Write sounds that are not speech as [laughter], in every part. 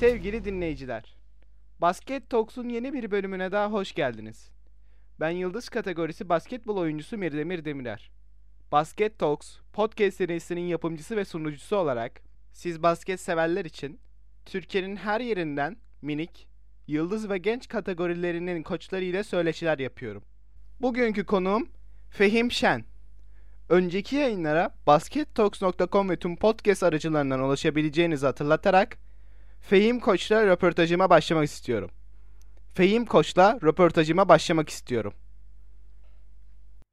Sevgili dinleyiciler, Basket Talks'un yeni bir bölümüne daha hoş geldiniz. Ben Yıldız kategorisi basketbol oyuncusu Mirdemir Demirer. Basket Talks, podcast serisinin yapımcısı ve sunucusu olarak siz basket severler için Türkiye'nin her yerinden minik, yıldız ve genç kategorilerinin koçları ile söyleşiler yapıyorum. Bugünkü konuğum Fehim Şen. Önceki yayınlara baskettalks.com ve tüm podcast aracılarından ulaşabileceğinizi hatırlatarak Fehim Koç'la röportajıma başlamak istiyorum. Fehim Koç'la röportajıma başlamak istiyorum.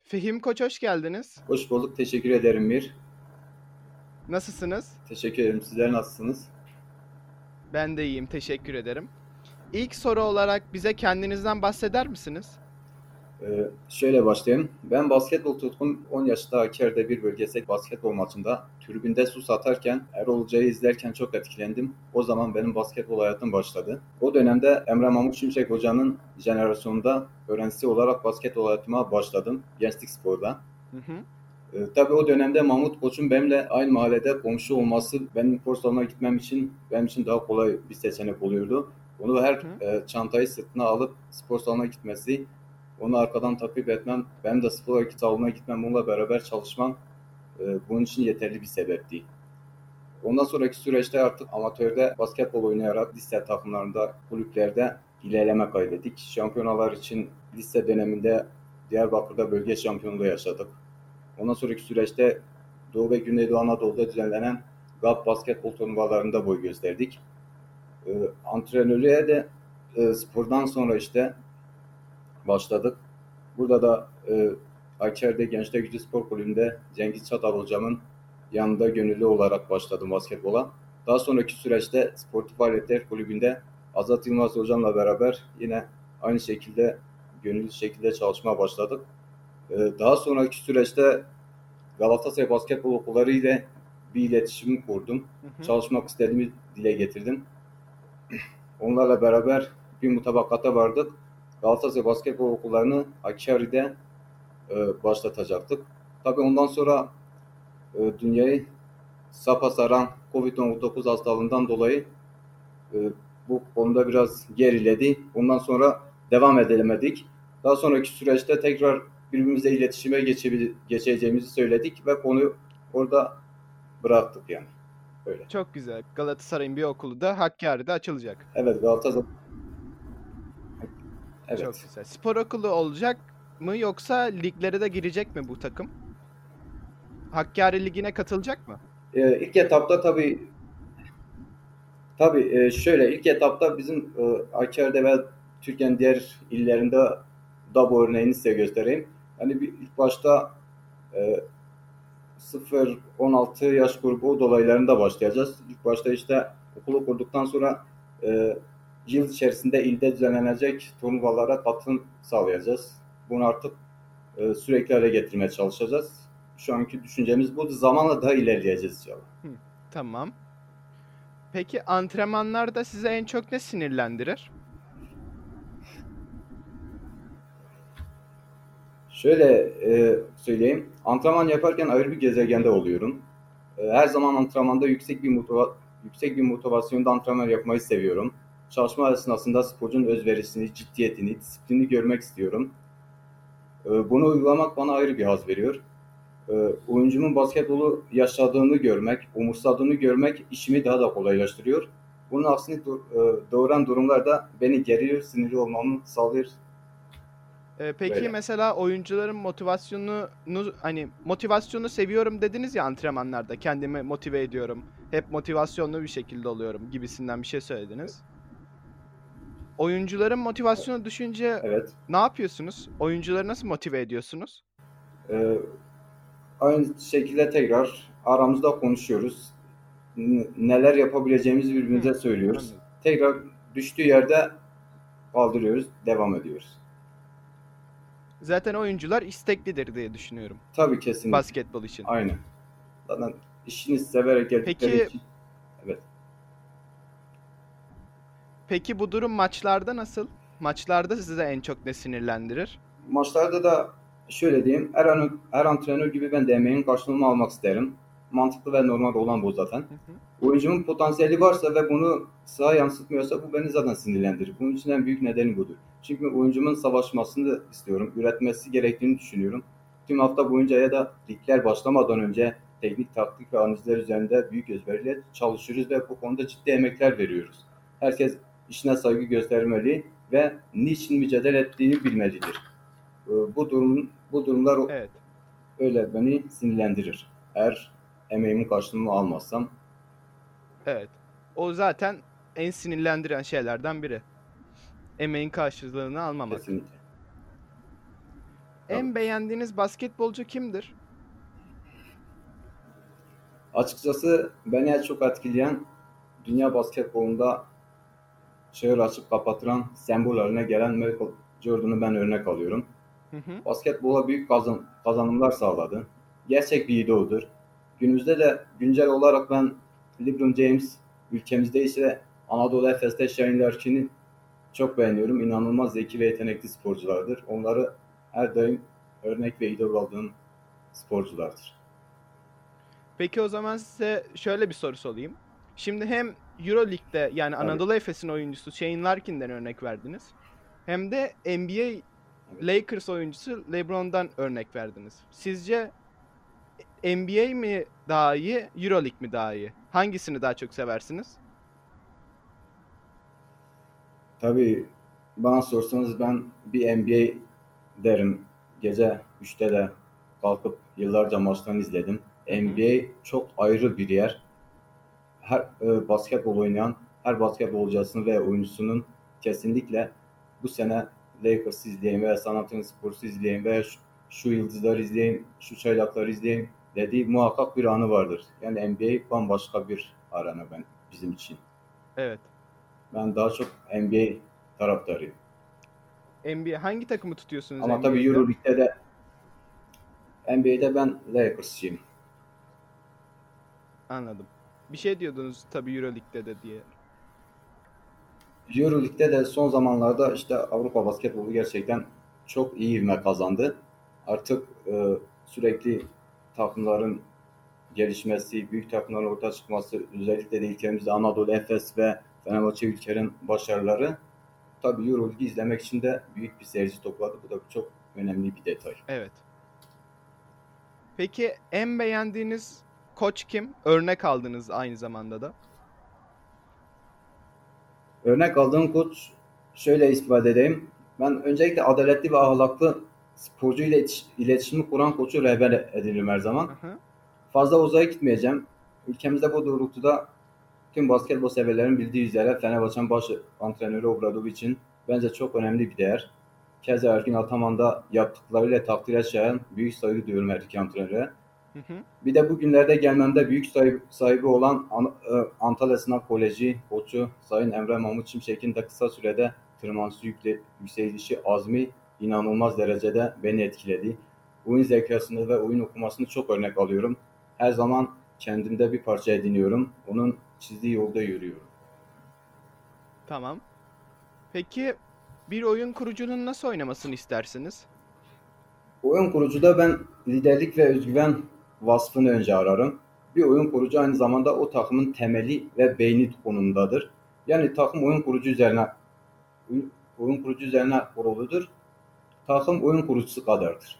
Fehim Koç hoş geldiniz. Hoş bulduk. Teşekkür ederim Mir. Nasılsınız? Teşekkür ederim. Sizler nasılsınız? Ben de iyiyim, teşekkür ederim. İlk soru olarak bize kendinizden bahseder misiniz? Ee, şöyle başlayayım. Ben basketbol tutkum 10 yaşında Hakkari'de bir bölgesel basketbol maçında tribünde su satarken Erol Hoca'yı izlerken çok etkilendim. O zaman benim basketbol hayatım başladı. O dönemde Emre Mahmut Şimşek Hoca'nın jenerasyonunda öğrencisi olarak basketbol hayatıma başladım. Gençlik sporda. Hı hı. Ee, tabii o dönemde Mahmut Koç'un benimle aynı mahallede komşu olması benim spor salonuna gitmem için benim için daha kolay bir seçenek oluyordu. Onu her Hı. e, çantayı sırtına alıp spor salonuna gitmesi, onu arkadan takip etmem, benim de spor salonuna gitmem, onunla beraber çalışmam e, bunun için yeterli bir sebepti. Ondan sonraki süreçte artık amatörde basketbol oynayarak lise takımlarında, kulüplerde ilerleme kaydettik. Şampiyonalar için lise döneminde Diyarbakır'da bölge şampiyonluğu yaşadık. Ondan sonraki süreçte Doğu ve Güneydoğu Anadolu'da düzenlenen GAP basketbol turnuvalarında boy gösterdik. Ee, antrenörlüğe de e, spordan sonra işte başladık. Burada da e, Hakkari'de Gençler Gücü Spor Kulübü'nde Cengiz Çatal hocamın yanında gönüllü olarak başladım basketbola. Daha sonraki süreçte Sportif Faaliyetler Kulübü'nde Azat Yılmaz hocamla beraber yine aynı şekilde gönüllü şekilde çalışmaya başladık. Ee, daha sonraki süreçte Galatasaray Basketbol Okulları ile bir iletişim kurdum. Hı hı. Çalışmak istediğimi dile getirdim. Onlarla beraber bir mutabakata vardık. Galatasaray Basketbol Okullarını Hakkari'de e, başlatacaktık. Tabii ondan sonra e, dünyayı sapasaran Covid-19 hastalığından dolayı e, bu konuda biraz geriledi. Ondan sonra devam edemedik. Daha sonraki süreçte tekrar birbirimize iletişime geçeceğimizi söyledik ve konuyu orada bıraktık yani. Öyle. Çok güzel. Galatasaray'ın bir okulu da Hakkari'de açılacak. Evet Galatasaray. Evet. Çok güzel. Spor okulu olacak mı yoksa liglere de girecek mi bu takım? Hakkari Ligi'ne katılacak mı? Ee, ilk etapta tabii tabii e, şöyle ilk etapta bizim e, Hakkari'de ve Türkiye'nin diğer illerinde da bu örneğini size göstereyim. Hani bir, ilk başta e, 0-16 yaş grubu dolaylarında başlayacağız. İlk başta işte okulu kurduktan sonra e, yıl içerisinde ilde düzenlenecek turnuvalara katılım sağlayacağız. Bunu artık e, sürekli hale getirmeye çalışacağız. Şu anki düşüncemiz bu. Zamanla daha ilerleyeceğiz inşallah. Tamam. Peki antrenmanlarda size en çok ne sinirlendirir? Şöyle e, söyleyeyim. Antrenman yaparken ayrı bir gezegende oluyorum. E, her zaman antrenmanda yüksek bir motiva yüksek bir motivasyonda antrenman yapmayı seviyorum. Çalışma esnasında sporcunun özverisini, ciddiyetini, disiplini görmek istiyorum. E, bunu uygulamak bana ayrı bir haz veriyor. E, oyuncumun basketbolu yaşadığını görmek, umursadığını görmek işimi daha da kolaylaştırıyor. Bunun aksini e, doğuran durumlar da beni geriyor, sinirli olmamı sağlıyor. Ee, peki Böyle. mesela oyuncuların motivasyonunu hani motivasyonu seviyorum dediniz ya antrenmanlarda kendimi motive ediyorum. Hep motivasyonlu bir şekilde oluyorum gibisinden bir şey söylediniz. Oyuncuların motivasyonu düşünce Evet. ne yapıyorsunuz? Oyuncuları nasıl motive ediyorsunuz? Ee, aynı şekilde tekrar aramızda konuşuyoruz. N- neler yapabileceğimizi birbirimize Hı, söylüyoruz. Tekrar düştüğü yerde kaldırıyoruz, devam ediyoruz. Zaten oyuncular isteklidir diye düşünüyorum Tabii kesinlikle. basketbol için. Aynen. Zaten işini severek Peki- için. Evet. Peki bu durum maçlarda nasıl? Maçlarda sizi en çok ne sinirlendirir? Maçlarda da şöyle diyeyim, her, an, her antrenör gibi ben de emeğin karşılığını almak isterim. mantıklı ve normal olan bu zaten. Hı hı. Oyuncumun potansiyeli varsa ve bunu sahaya yansıtmıyorsa bu beni zaten sinirlendirir. Bunun için en büyük nedeni budur. Çünkü oyuncumun savaşmasını istiyorum. Üretmesi gerektiğini düşünüyorum. Tüm hafta boyunca ya da ligler başlamadan önce teknik, taktik ve analizler üzerinde büyük özveriyle çalışıyoruz ve bu konuda ciddi emekler veriyoruz. Herkes işine saygı göstermeli ve niçin mücadele ettiğini bilmelidir. Ee, Bu durum bu durumlar Evet. öyle beni sinirlendirir. Eğer emeğimin karşılığını almazsam Evet. O zaten en sinirlendiren şeylerden biri. Emeğin karşılığını almamak. kesinlikle. En beğendiğiniz basketbolcu kimdir? Açıkçası beni en çok etkileyen dünya basketbolunda çığır açıp kapatıran sembol haline gelen Michael Jordan'ı ben örnek alıyorum. Hı hı. Basketbola büyük kazan, kazanımlar sağladı. Gerçek bir idoldur. Günümüzde de güncel olarak ben LeBron James ülkemizde ise Anadolu Efes'te Shane Larkin'i çok beğeniyorum. İnanılmaz zeki ve yetenekli sporculardır. Onları her daim örnek ve idol aldığım sporculardır. Peki o zaman size şöyle bir soru sorayım. Şimdi hem Euroleague'de yani Tabii. Anadolu Efes'in oyuncusu Shane Larkin'den örnek verdiniz. Hem de NBA Lakers oyuncusu LeBron'dan örnek verdiniz. Sizce NBA mi daha iyi, Euroleague mi daha iyi? Hangisini daha çok seversiniz? Tabii bana sorsanız ben bir NBA derim. Gece 3'te de kalkıp yıllarca maçlarını izledim. NBA çok ayrı bir yer. Her e, basketbol oynayan her basketbolcusının ve oyuncusunun kesinlikle bu sene Lakers'ı izleyin veya San Antonio Spurs'u izleyin veya şu, şu yıldızları izleyin, şu çaylakları izleyin dediği muhakkak bir anı vardır. Yani NBA bambaşka bir arena ben bizim için. Evet. Ben daha çok NBA taraftarıyım. NBA hangi takımı tutuyorsunuz Ama NBA'de? tabii Euroleague'de de NBA'de ben Lakers'çıyım. Anladım. Bir şey diyordunuz tabii Euroleague'de de diye. Euroleague'de de son zamanlarda işte Avrupa basketbolu gerçekten çok iyi ivme kazandı. Artık e, sürekli takımların gelişmesi, büyük takımların ortaya çıkması, özellikle de ülkemizde Anadolu Efes ve Fenerbahçe ülkenin başarıları tabii Euroleague'i izlemek için de büyük bir seyirci topladı. Bu da çok önemli bir detay. Evet. Peki en beğendiğiniz koç kim? Örnek aldınız aynı zamanda da. Örnek aldığım koç şöyle istifade edeyim. Ben öncelikle adaletli ve ahlaklı sporcu ile iletiş- iletişimi kuran koçu rehber edinirim her zaman. Hı hı. Fazla uzaya gitmeyeceğim. Ülkemizde bu doğrultuda tüm basketbol severlerin bildiği üzere Fenerbahçe'nin baş antrenörü Obradovic'in bence çok önemli bir değer. Keza Ergin Ataman da yaptıklarıyla takdire şayan büyük saygı duyuyorum iki antrenöre. Hı hı. Bir de bugünlerde gelmemde büyük sahibi, sahibi olan An- e, Antalya Sınav Koleji koçu Sayın Emre Mahmut Şimşek'in de kısa sürede tırmanışı yükle, yükselişi azmi inanılmaz derecede beni etkiledi. Oyun zekasını ve oyun okumasını çok örnek alıyorum. Her zaman kendimde bir parça ediniyorum. Onun çizdiği yolda yürüyorum. Tamam. Peki bir oyun kurucunun nasıl oynamasını istersiniz? Oyun kurucuda ben liderlik ve özgüven vasfını önce ararım. Bir oyun kurucu aynı zamanda o takımın temeli ve beyni konumundadır. Yani takım oyun kurucu üzerine oyun- oyun kurucu üzerine kuruludur. Takım oyun kurucusu kadardır.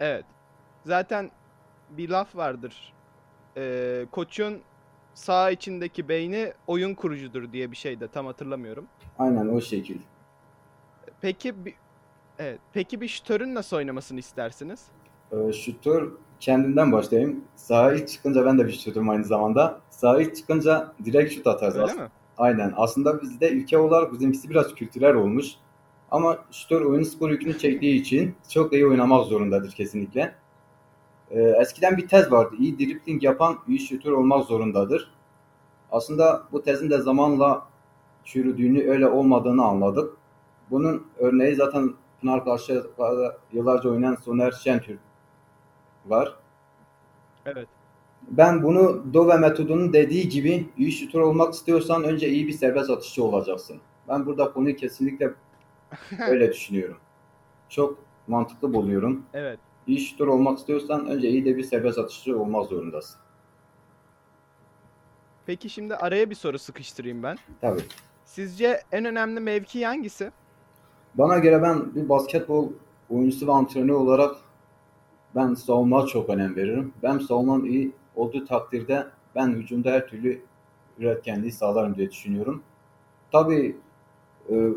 Evet. Zaten bir laf vardır. Ee, koçun sağ içindeki beyni oyun kurucudur diye bir şey de tam hatırlamıyorum. Aynen o şekil. Peki bir Evet. Peki bir şütörün nasıl oynamasını istersiniz? Ee, şutör kendimden başlayayım. İlk çıkınca ben de bir şutörüm aynı zamanda. İlk çıkınca direkt şut atarız. Öyle aslında. mi? Aynen. Aslında bizde ülke olarak bizimkisi biraz kültürel olmuş. Ama şutör oyun skor yükünü çektiği için çok iyi oynamak zorundadır kesinlikle. Ee, eskiden bir tez vardı. İyi dribling yapan iyi şutör olmak zorundadır. Aslında bu tezin de zamanla çürüdüğünü, öyle olmadığını anladık. Bunun örneği zaten Pınar Karşıyaka'da yıllarca oynayan Soner Şentürk var. Evet. Ben bunu Dove metodunun dediği gibi iyi şutör olmak istiyorsan önce iyi bir serbest atışçı olacaksın. Ben burada konuyu kesinlikle [laughs] öyle düşünüyorum. Çok mantıklı buluyorum. Evet. iyi şutör olmak istiyorsan önce iyi de bir serbest atışçı olmak zorundasın. Peki şimdi araya bir soru sıkıştırayım ben. Tabii. Sizce en önemli mevki hangisi? Bana göre ben bir basketbol oyuncusu ve antrenör olarak ben savunmaya çok önem veririm. Ben savunmam iyi olduğu takdirde ben hücumda her türlü üretkenliği sağlarım diye düşünüyorum. Tabii e,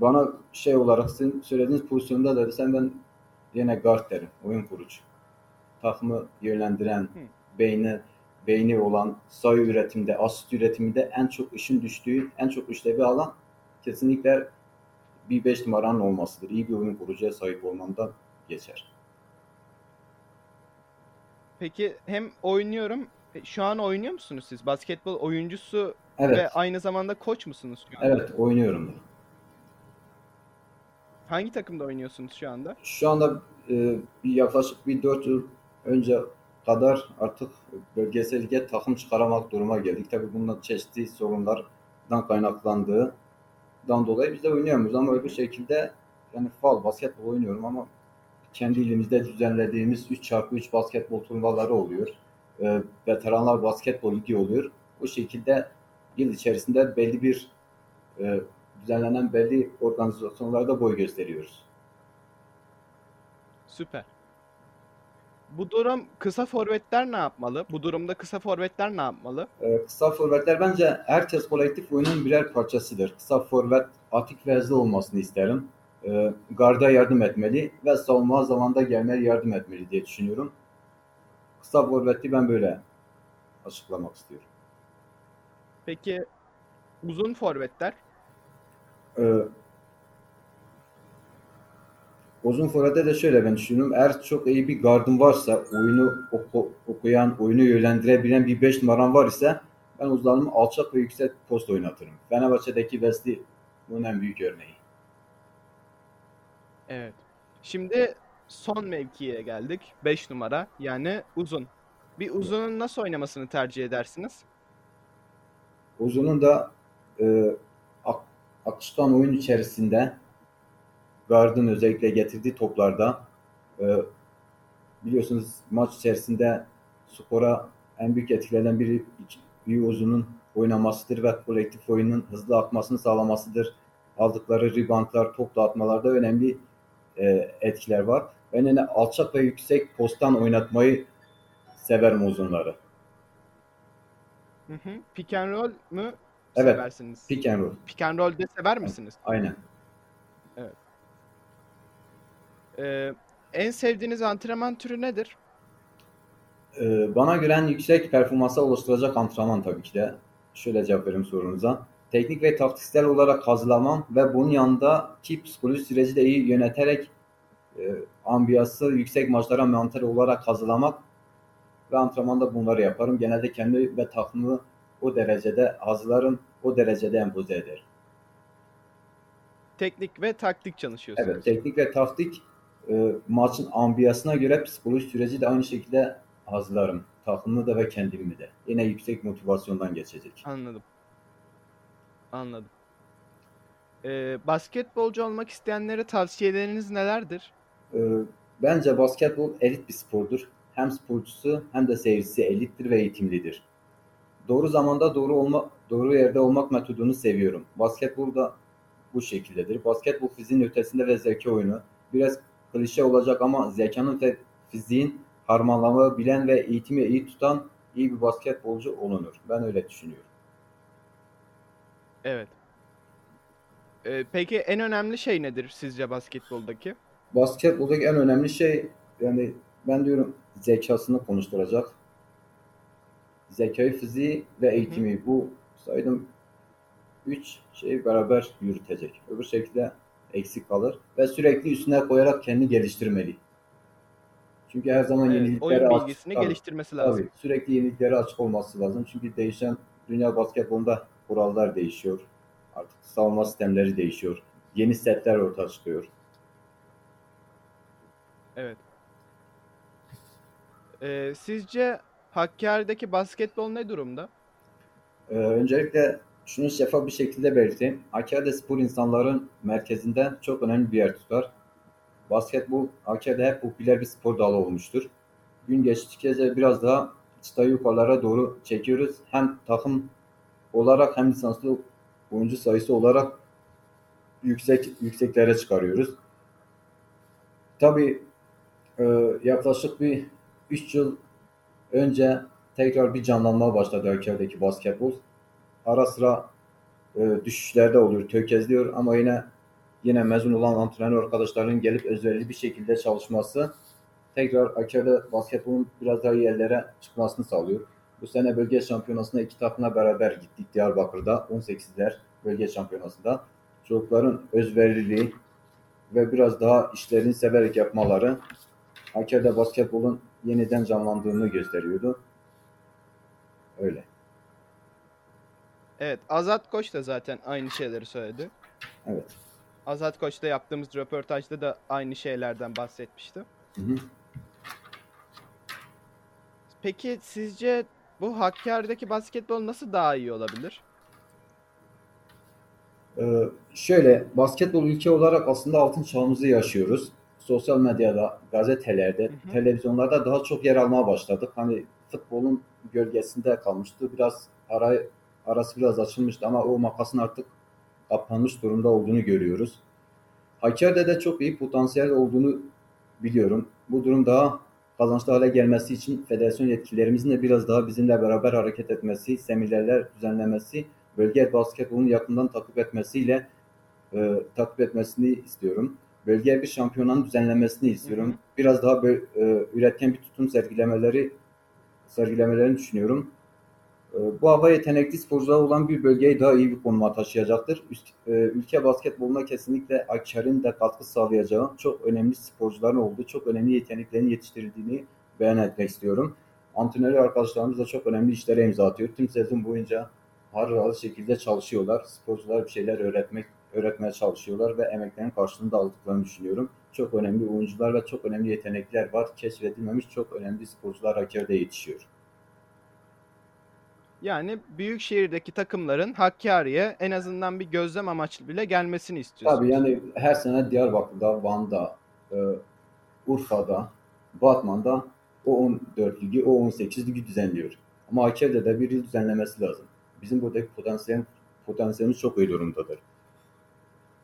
bana şey olarak sizin söylediğiniz pozisyonda da sen ben yine guard derim. Oyun kurucu. Takımı yönlendiren, beyni beyni olan sayı üretimde, asist üretiminde en çok işin düştüğü, en çok işlevi alan kesinlikle bir 5 numaranın olmasıdır. İyi bir oyun kurucuya sahip olmamdan geçer. Peki hem oynuyorum. e, Şu an oynuyor musunuz siz? Basketbol oyuncusu Evet. ve aynı zamanda koç musunuz şu anda? Evet, oynuyorum da. Hangi takımda oynuyorsunuz şu anda? Şu anda e, bir yaklaşık bir 4 yıl önce kadar artık bölgesel lige takım çıkaramak duruma geldik. Tabii bunun çeşitli sorunlardan kaynaklandığından dolayı biz de oynayamıyoruz ama öbür şekilde yani faal basketbol oynuyorum ama kendi ilimizde düzenlediğimiz 3x3 basketbol turnuvaları oluyor. E, veteranlar basketbol ligi oluyor. Bu şekilde yıl içerisinde belli bir e, düzenlenen belli organizasyonlarda boy gösteriyoruz. Süper. Bu durum kısa forvetler ne yapmalı? Bu durumda kısa forvetler ne yapmalı? Ee, kısa forvetler bence herkes kolektif oyunun birer parçasıdır. Kısa forvet atik ve hızlı olmasını isterim. Ee, garda yardım etmeli ve savunma zamanda gelmeye yardım etmeli diye düşünüyorum. Kısa forveti ben böyle açıklamak istiyorum. Peki uzun forvetler? Ee, uzun forvette de şöyle ben düşünüyorum. Eğer çok iyi bir gardın varsa, oyunu oku- okuyan, oyunu yönlendirebilen bir 5 numaran var ise ben uzanımı alçak ve yüksek post oynatırım. Fenerbahçe'deki Wesley bunun en büyük örneği. Evet. Şimdi son mevkiye geldik. 5 numara yani uzun. Bir uzunun nasıl oynamasını tercih edersiniz? Uzun'un da e, ak- akışkan oyun içerisinde Gard'ın özellikle getirdiği toplarda e, biliyorsunuz maç içerisinde skora en büyük etkilerden biri bir uzunun oynamasıdır ve kolektif oyunun hızlı akmasını sağlamasıdır. Aldıkları reboundlar, top dağıtmalarda önemli e, etkiler var. Ben yine alçak ve yüksek posttan oynatmayı severim uzunları. Hı hı. Pick and roll mü Evet. seversiniz? Pick and roll. Pick and roll de sever misiniz? Aynen. Ee, en sevdiğiniz antrenman türü nedir? Ee, bana göre yüksek performansa oluşturacak antrenman tabii ki de. Şöyle cevap vereyim sorunuza. Teknik ve taktiksel olarak hazırlamam ve bunun yanında ki psikoloji süreci de iyi yöneterek e, ambiyası yüksek maçlara mental olarak hazırlamak ve antrenmanda bunları yaparım. Genelde kendi ve takımı o derecede hazırlarım, o derecede empoze ederim. Teknik ve taktik çalışıyorsunuz. Evet, teknik ve taktik e, maçın ambiyasına göre psikoloji süreci de aynı şekilde hazırlarım. Takımını da ve kendimi de. Yine yüksek motivasyondan geçecek. Anladım. Anladım. Ee, basketbolcu olmak isteyenlere tavsiyeleriniz nelerdir? E, bence basketbol elit bir spordur. Hem sporcusu hem de seyircisi elittir ve eğitimlidir. Doğru zamanda doğru olma, doğru yerde olmak metodunu seviyorum. Basketbol da bu şekildedir. Basketbol fiziğin ötesinde ve zeka oyunu. Biraz klişe olacak ama zekanın ve fiziğin harmanlama bilen ve eğitimi iyi tutan iyi bir basketbolcu olunur. Ben öyle düşünüyorum. Evet. Ee, peki en önemli şey nedir sizce basketboldaki? Basketboldaki en önemli şey yani ben diyorum zekasını konuşturacak. Zekayı, fiziği ve eğitimi. Bu saydım 3 şeyi beraber yürütecek. Öbür şekilde eksik kalır ve sürekli üstüne koyarak kendini geliştirmeli. Çünkü her zaman Evet, yeniliklere oyun açık. bilgisini tabii, geliştirmesi lazım. tabii, sürekli yeniliklere açık olması lazım. Çünkü değişen dünya basketbolunda kurallar değişiyor. Artık savunma sistemleri değişiyor. Yeni setler ortaya çıkıyor. Evet. Ee, sizce Hakkari'deki basketbol ne durumda? Ee, öncelikle şunu şeffaf bir şekilde belirteyim. Hakkari'de spor insanların merkezinde çok önemli bir yer tutar. basketbol Hakkari'de hep popüler bir spor dalı olmuştur. Gün geçtikçe biraz daha çıtayı yukarılara doğru çekiyoruz. Hem takım olarak hem lisanslı oyuncu sayısı olarak yüksek yükseklere çıkarıyoruz. Tabii e, yaklaşık bir 3 yıl önce tekrar bir canlanmaya başladı Hakkari'deki basketbol. Ara sıra e, düşüşlerde oluyor, tökezliyor ama yine yine mezun olan antrenör arkadaşların gelip özverili bir şekilde çalışması tekrar Hakkari'de basketbolun biraz daha iyi yerlere çıkmasını sağlıyor. Bu sene bölge şampiyonasına iki takımla beraber gittik Diyarbakır'da 18'ler bölge şampiyonasında. Çocukların özveriliği ve biraz daha işlerini severek yapmaları Hakkari'de basketbolun yeniden canlandığını gösteriyordu. Öyle. Evet, Azat Koç da zaten aynı şeyleri söyledi. Evet. Azat Koç'ta yaptığımız röportajda da aynı şeylerden bahsetmişti. Hı hı. Peki sizce bu Hakkari'deki basketbol nasıl daha iyi olabilir? Ee, şöyle basketbol ülke olarak aslında altın çağımızı yaşıyoruz. Sosyal medyada, gazetelerde, Hı hı. televizyonlarda daha çok yer almaya başladık. Hani futbolun gölgesinde kalmıştı. Biraz ara, arası biraz açılmıştı ama o makasın artık kapanmış durumda olduğunu görüyoruz. Hakkari'de de çok iyi potansiyel olduğunu biliyorum. Bu durum daha kazançlı hale gelmesi için federasyon yetkililerimizin de biraz daha bizimle beraber hareket etmesi, seminerler düzenlemesi, bölge basketbolunu yakından takip etmesiyle e, takip etmesini istiyorum. Bölgeye bir şampiyonanın düzenlenmesini istiyorum. Hı hı. Biraz daha böyle, e, üretken bir tutum sergilemeleri sergilemelerini düşünüyorum. E, bu hava yetenekli sporcular olan bir bölgeyi daha iyi bir konuma taşıyacaktır. Üst- e, ülke basketboluna kesinlikle Akşar'ın da katkı sağlayacağı çok önemli sporcuların olduğu, çok önemli yeteneklerin yetiştirildiğini beyan etmek istiyorum. Antrenör arkadaşlarımız da çok önemli işlere imza atıyor. Tüm sezon boyunca harıl şekilde çalışıyorlar. Sporcular bir şeyler öğretmek öğretmeye çalışıyorlar ve emeklerinin karşılığını da aldıklarını düşünüyorum. Çok önemli oyuncular ve çok önemli yetenekler var. Keşfedilmemiş çok önemli sporcular Hakkari'de yetişiyor. Yani büyük şehirdeki takımların Hakkari'ye en azından bir gözlem amaçlı bile gelmesini istiyorsunuz. Tabii yani her sene Diyarbakır'da, Van'da, e, Urfa'da, Batman'da o 14 ligi, o 18 ligi düzenliyor. Ama Hakkari'de de bir yıl düzenlemesi lazım. Bizim buradaki potansiyel, potansiyelimiz çok iyi durumdadır.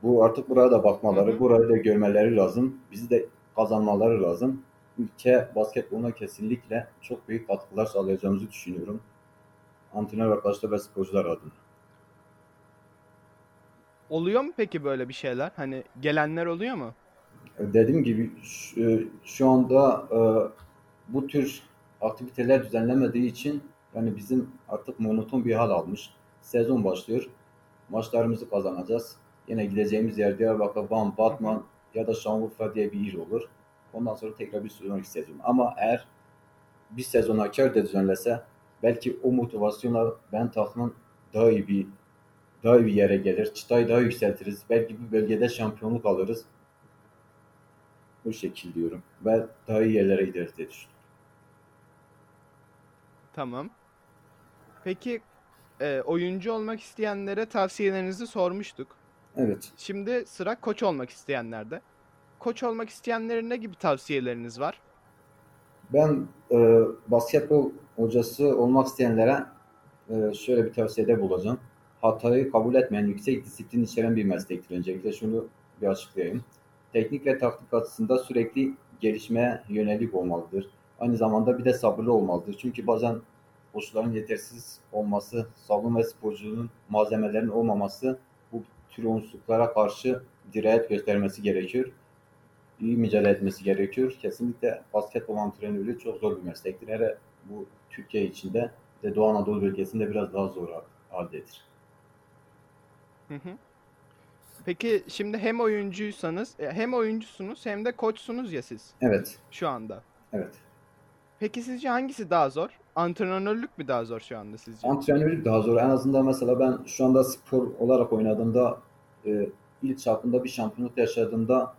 Bu artık buraya da bakmaları, Hı hı. burayı da görmeleri lazım. Bizi de kazanmaları lazım. Ülke basketboluna kesinlikle çok büyük katkılar sağlayacağımızı düşünüyorum. Antrenör arkadaşlar ve sporcular adına. Oluyor mu peki böyle bir şeyler? Hani gelenler oluyor mu? Dediğim gibi şu, e, şu anda e, bu tür aktiviteler düzenlemediği için yani bizim artık monoton bir hal almış. Sezon başlıyor. Maçlarımızı kazanacağız. Yine gideceğimiz yer Diyarbakır, Van, Batman ya da Şanlıurfa diye bir il olur. Ondan sonra tekrar bir sonraki sezon. Ama eğer bir sezon Hakkari'de düzenlese belki o motivasyonla ben takımın daha iyi bir daha iyi bir yere gelir. Çıtayı daha yükseltiriz. Belki bir bölgede şampiyonluk alırız. Bu şekil diyorum. Ve daha iyi yerlere gideriz diye düşünüyorum. Tamam. Peki e, oyuncu olmak isteyenlere tavsiyelerinizi sormuştuk. Evet. Şimdi sıra koç olmak isteyenlerde. Koç olmak isteyenlere ne gibi tavsiyeleriniz var? Ben e, basketbol hocası olmak isteyenlere e, şöyle bir tavsiyede bulacağım. Hatayı kabul etmeyen yüksek disiplin içeren bir meslektir. Öncelikle şunu bir açıklayayım. Teknik ve taktik açısından sürekli gelişmeye yönelik olmalıdır. Aynı zamanda bir de sabırlı olmalıdır. Çünkü bazen koşulların yetersiz olması, savunma ve sporcunun malzemelerin olmaması bu tür unsurlara karşı dirayet göstermesi gerekiyor. İyi mücadele etmesi gerekiyor. Kesinlikle basketbol antrenörlüğü çok zor bir meslektir. Hele bu Türkiye içinde de Doğu Anadolu bölgesinde biraz daha zor haldedir. Hı hı. Peki şimdi hem oyuncuysanız, e, hem oyuncusunuz hem de koçsunuz ya siz Evet, şu anda. evet. Peki sizce hangisi daha zor? Antrenörlük mü daha zor şu anda sizce? Antrenörlük daha zor. En azından mesela ben şu anda spor olarak oynadığımda e, il çapında bir şampiyonluk yaşadığımda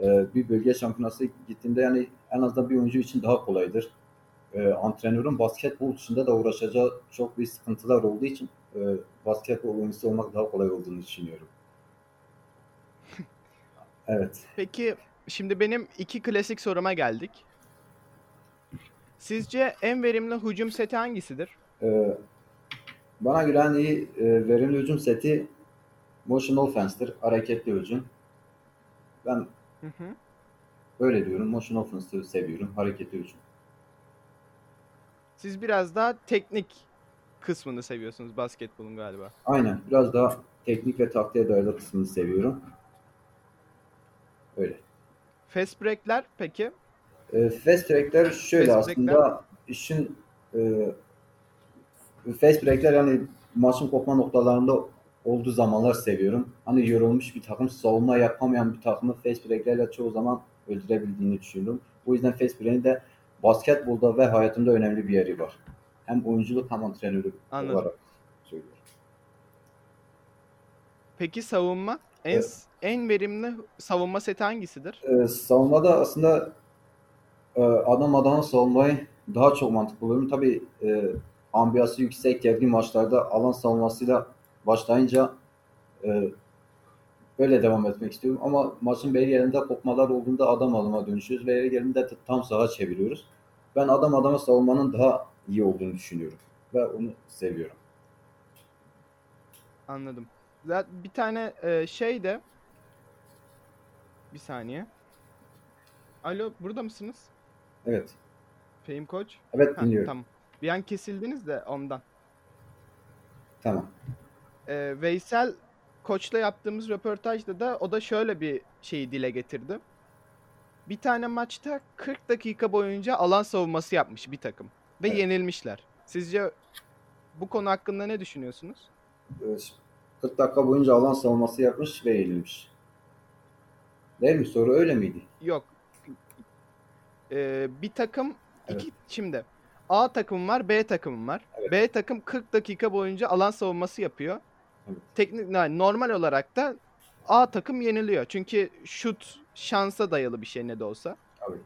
e, bir bölge şampiyonası gittiğimde yani en azından bir oyuncu için daha kolaydır. E, antrenörün basketbol dışında da uğraşacağı çok büyük sıkıntılar olduğu için e, basketbol oyuncusu olmak daha kolay olduğunu düşünüyorum. [laughs] Evet. Peki Şimdi benim iki klasik soruma geldik. Sizce en verimli hücum seti hangisidir? Ee, bana göre en iyi e, verimli hücum seti motion offense'tir. Hareketli hücum. Ben Hı hı. böyle diyorum. Motion offense'ı seviyorum. Hareketli hücum. Siz biraz daha teknik kısmını seviyorsunuz basketbolun galiba. Aynen. Biraz daha teknik ve taktiğe dayalı kısmını seviyorum. Öyle. Fast break'ler peki? E, fast break'ler şöyle Fast aslında işin e, fast break'ler yani maçın kopma noktalarında olduğu zamanlar seviyorum. Hani yorulmuş bir takım savunma yapamayan bir takımı fast break'lerle çoğu zaman öldürebildiğini düşünüyorum. Bu yüzden fast break'in de basketbolda ve hayatımda önemli bir yeri var. Hem oyunculuk hem antrenörlük Anladım. olarak söylüyorum. Peki savunma? En Evet. en verimli savunma seti hangisidir? Ee, savunmada aslında e, adam adama savunmayı daha çok mantıklı buluyorum. Tabii e, ambiyası yüksek gergin maçlarda alan savunmasıyla başlayınca e, böyle devam etmek istiyorum. Ama maçın belli yerinde kopmalar olduğunda adam adama dönüşüyoruz ve yeri geldiğinde tam saha çeviriyoruz. Ben adam adama savunmanın daha iyi olduğunu düşünüyorum ve onu seviyorum. Anladım. Zaten bir tane e, şey de bir saniye. Alo burada mısınız? Evet. Fehim Koç. Evet Ha, dinliyorum. tamam. Bir an kesildiniz de ondan. Tamam. E, Veysel Koç'la yaptığımız röportajda da o da şöyle bir şeyi dile getirdi. Bir tane maçta 40 dakika boyunca alan savunması yapmış bir takım ve Evet. yenilmişler. Sizce bu konu hakkında ne düşünüyorsunuz? Ee, 40 dakika boyunca alan savunması yapmış ve yenilmiş. Değil mi? Soru öyle miydi? Yok. Ee, bir takım Evet. iki şimdi A takım var, B takım var. Evet. B takım 40 dakika boyunca alan savunması yapıyor. Evet. Teknik yani normal olarak da A takım yeniliyor. Çünkü şut şansa dayalı bir şey ne de olsa. Tabii.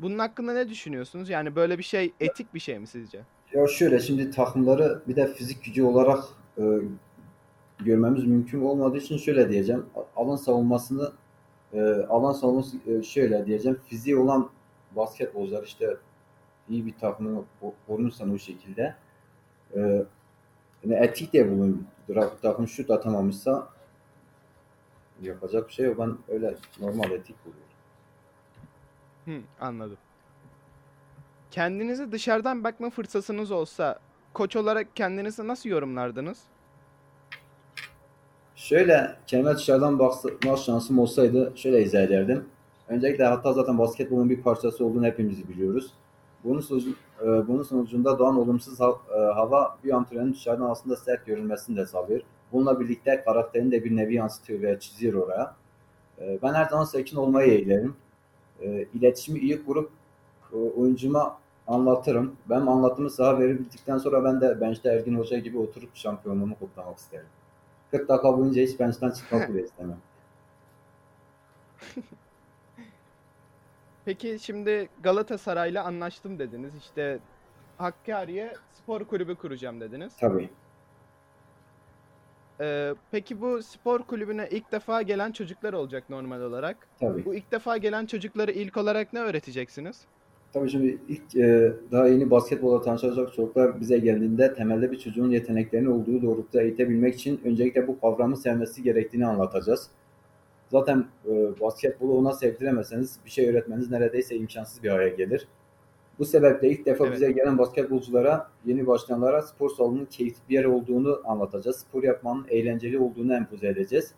Bunun hakkında ne düşünüyorsunuz? Yani böyle bir şey etik bir şey mi sizce? Ya şöyle şimdi takımları bir de fizik gücü olarak e, görmemiz mümkün olmadığı için şöyle diyeceğim. Alan savunmasını e, alan savunması e, şöyle diyeceğim. Fiziği olan basketbolcular işte iyi bir takımı ko- korunursan o şekilde e, yani etik de bulun. Rak- Takım şut atamamışsa yapacak bir şey yok. Ben öyle normal etik buluyorum. Hı, anladım. Kendinize dışarıdan bakma fırsatınız olsa koç olarak kendinizi nasıl yorumlardınız? Şöyle kendime dışarıdan bakma şansım olsaydı şöyle izah ederdim. Öncelikle hatta zaten basketbolun bir parçası olduğunu hepimiz biliyoruz. Bunun, e, bunun sonucunda doğan olumsuz e, hava bir antrenörün dışarıdan aslında sert görünmesini de sağlıyor. Bununla birlikte karakterini de bir nevi yansıtıyor veya çiziyor oraya. E, ben her zaman sakin olmayı eğilerim. E, iyi kurup e, oyuncuma anlatırım. Ben anlattığımı saha veribildikten sonra ben de bench'te Ergin Hoca gibi oturup şampiyonluğumu kutlamak isterim. 40 dakika boyunca hiç bench'ten çıkmak bile istemem. [laughs] Peki şimdi Galatasaray'la anlaştım dediniz. İşte Hakkari'ye spor kulübü kuracağım dediniz. Tabii. Ee, peki bu spor kulübüne ilk defa gelen çocuklar olacak normal olarak. Tabii. Bu ilk defa gelen çocukları ilk olarak ne öğreteceksiniz? Tabii şimdi ilk e, daha yeni basketbola tanışacak çocuklar bize geldiğinde temelde bir çocuğun yeteneklerinin olduğu doğrultuda eğitebilmek için öncelikle bu kavramı sevmesi gerektiğini anlatacağız. Zaten e, basketbolu ona sevdiremezseniz bir şey öğretmeniz neredeyse imkansız bir hale gelir. Bu sebeple ilk defa Evet. bize gelen basketbolculara, yeni başlayanlara spor salonunun keyifli bir yer olduğunu anlatacağız. Spor yapmanın eğlenceli olduğunu empoze edeceğiz.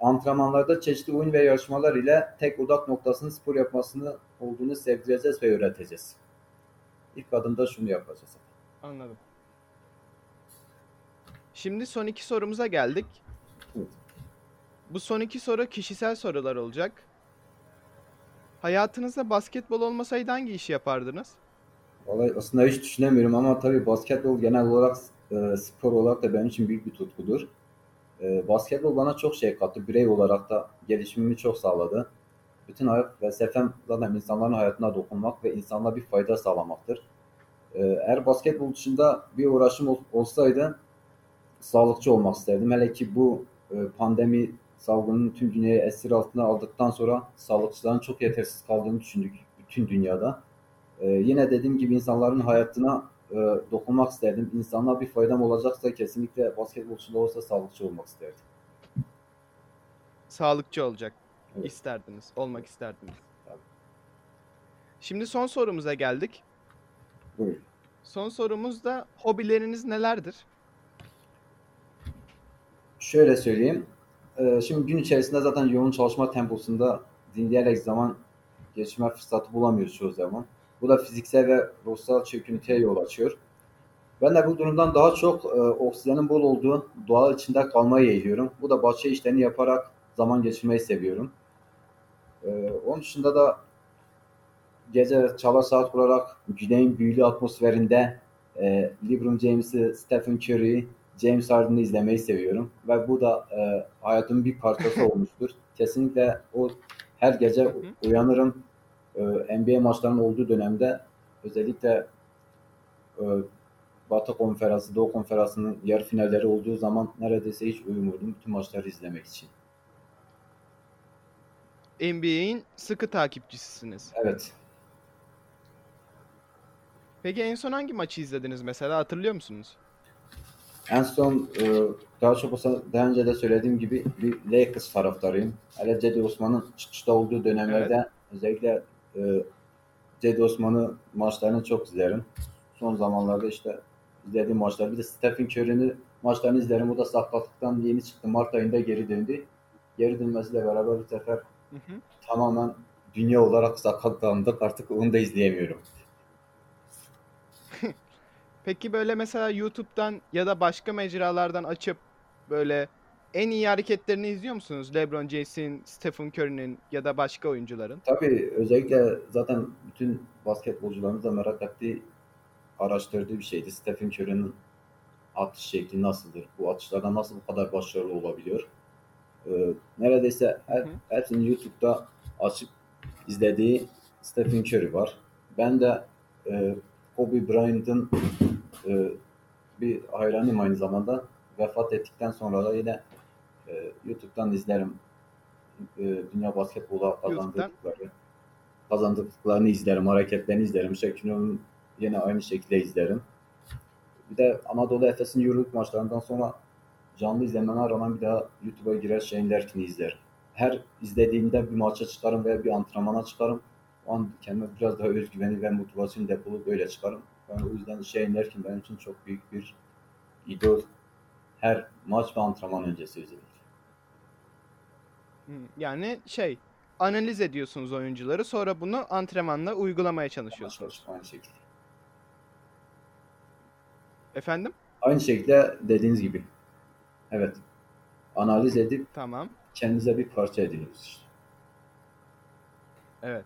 Antrenmanlarda çeşitli oyun ve yarışmalar ile tek odak noktasının spor yapmasını olduğunu sevdireceğiz ve öğreteceğiz. İlk adımda şunu yapacağız. Anladım. Şimdi son iki sorumuza geldik. Bu son iki soru kişisel sorular olacak. Hayatınızda basketbol olmasaydı hangi işi yapardınız? Vallahi aslında hiç düşünemiyorum ama tabii basketbol genel olarak e, spor olarak da benim için büyük bir tutkudur. E, basketbol bana çok şey kattı. Birey olarak da gelişimimi çok sağladı. Bütün hayat felsefem zaten insanların hayatına dokunmak ve insanlara bir fayda sağlamaktır. E, eğer basketbol dışında bir uğraşım ol- olsaydı sağlıkçı olmak isterdim. Hele ki bu e, pandemi salgının tüm dünyayı esir altına aldıktan sonra sağlıkçıların çok yetersiz kaldığını düşündük bütün dünyada. Ee, yine dediğim gibi insanların hayatına e, dokunmak isterdim. İnsanlara bir faydam olacaksa kesinlikle basketbolcu da olsa sağlıkçı olmak isterdim. Sağlıkçı olacak Evet. isterdiniz, olmak isterdiniz. Tabii. Şimdi son sorumuza geldik. Buyurun. Son sorumuz da hobileriniz nelerdir? Şöyle söyleyeyim. Ee, şimdi gün içerisinde zaten yoğun çalışma temposunda dinleyerek zaman geçirme fırsatı bulamıyoruz çoğu zaman. Bu da fiziksel ve ruhsal çöküntüye yol açıyor. Ben de bu durumdan daha çok e, oksijenin bol olduğu doğal içinde kalmayı yeğliyorum. Bu da bahçe işlerini yaparak zaman geçirmeyi seviyorum. Ee, onun dışında da gece çaba saat kurarak güneyin büyülü atmosferinde e, LeBron James'i, Stephen Curry'i, James Harden'ı izlemeyi seviyorum ve bu da e, hayatımın bir parçası [laughs] olmuştur. Kesinlikle o her gece uyanırım e, NBA maçlarının olduğu dönemde özellikle e, Batı Konferansı, Doğu Konferansı'nın yarı finalleri olduğu zaman neredeyse hiç uyumurdum bütün maçları izlemek için. NBA'in sıkı takipçisisiniz. Evet. Peki en son hangi maçı izlediniz mesela hatırlıyor musunuz? En son e, daha çok daha önce de söylediğim gibi bir Lakers taraftarıyım. Hele Cedi Osman'ın çıkışta olduğu dönemlerde özellikle e, Cedi Osman'ı maçlarını çok izlerim. Son zamanlarda işte izlediğim maçlar. Bir de Stephen Curry'nin maçlarını izlerim. O da sakatlıktan yeni çıktı. Mart ayında geri döndü. Geri dönmesiyle beraber bu sefer Hı hı. tamamen dünya olarak sakatlandık. Artık onu da izleyemiyorum. Peki böyle mesela YouTube'dan ya da başka mecralardan açıp böyle en iyi hareketlerini izliyor musunuz? LeBron James'in, Stephen Curry'nin ya da başka oyuncuların? Tabii özellikle zaten bütün basketbolcularımız da merak ettiği, araştırdığı bir şeydi. Stephen Curry'nin atış şekli nasıldır? Bu atışlarda nasıl bu kadar başarılı olabiliyor? Ee, neredeyse her, Hı hepsinin YouTube'da açıp izlediği Stephen Curry var. Ben de e, Kobe Bryant'ın e, bir hayranıyım aynı zamanda. Vefat ettikten sonra da yine e, YouTube'dan izlerim. E, dünya basketbola kazandıkları kazandıklarını izlerim, hareketlerini izlerim. Şekino'nun yine aynı şekilde izlerim. Bir de Anadolu Efes'in Euroleague maçlarından sonra canlı izlememe rağmen bir daha YouTube'a girer Shane Larkin'i izlerim. Her izlediğimde bir maça çıkarım veya bir antrenmana çıkarım. O an kendime biraz daha özgüveni ve motivasyon depolup öyle çıkarım. Ben o yüzden Shane Larkin benim için çok büyük bir idol. Her maç ve antrenman öncesi özellikle. Hı, Yani şey analiz ediyorsunuz oyuncuları sonra bunu antrenmanla uygulamaya çalışıyorsunuz. Aynı şekilde. Efendim? Aynı şekilde dediğiniz gibi. Evet. Analiz edip Tamam. kendimize bir parça ediniyoruz işte. Evet.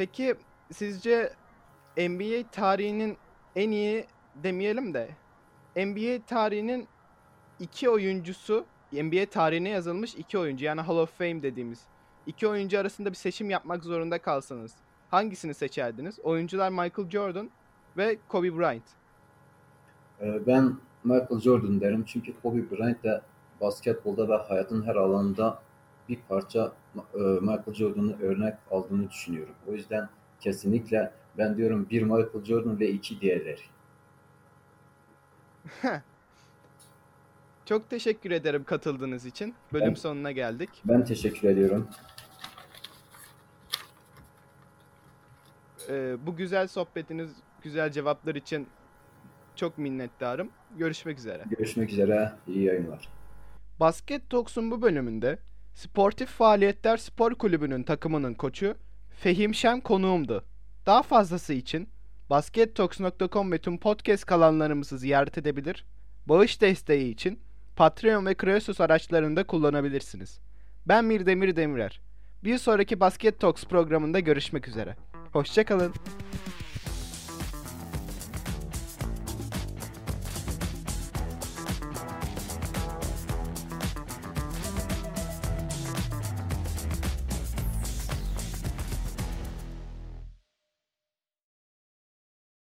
Peki sizce NBA tarihinin en iyi demeyelim de NBA tarihinin iki oyuncusu NBA tarihine yazılmış iki oyuncu yani Hall of Fame dediğimiz iki oyuncu arasında bir seçim yapmak zorunda kalsanız hangisini seçerdiniz? Oyuncular Michael Jordan ve Kobe Bryant. Ee, Ben Michael Jordan derim çünkü Kobe Bryant de basketbolda ve hayatın her alanında bir parça e, Michael Jordan'ı örnek aldığını düşünüyorum. O yüzden kesinlikle ben diyorum bir Michael Jordan ve iki diğerleri. [laughs] Çok teşekkür ederim katıldığınız için. Bölüm Ben- sonuna geldik. Ben teşekkür ediyorum. Ee, bu güzel sohbetiniz, güzel cevaplar için çok minnettarım. Görüşmek üzere. Görüşmek üzere. İyi yayınlar. Basket Talks'un bu bölümünde Sportif Faaliyetler Spor Kulübü'nün takımının koçu Fehim Şen konuğumdu. Daha fazlası için baskettalks.com ve tüm podcast kanallarımızı ziyaret edebilir, bağış desteği için Patreon ve Kreosus araçlarında kullanabilirsiniz. Ben Mirdemir Demirer. Bir sonraki Basket Talks programında görüşmek üzere. Hoşçakalın.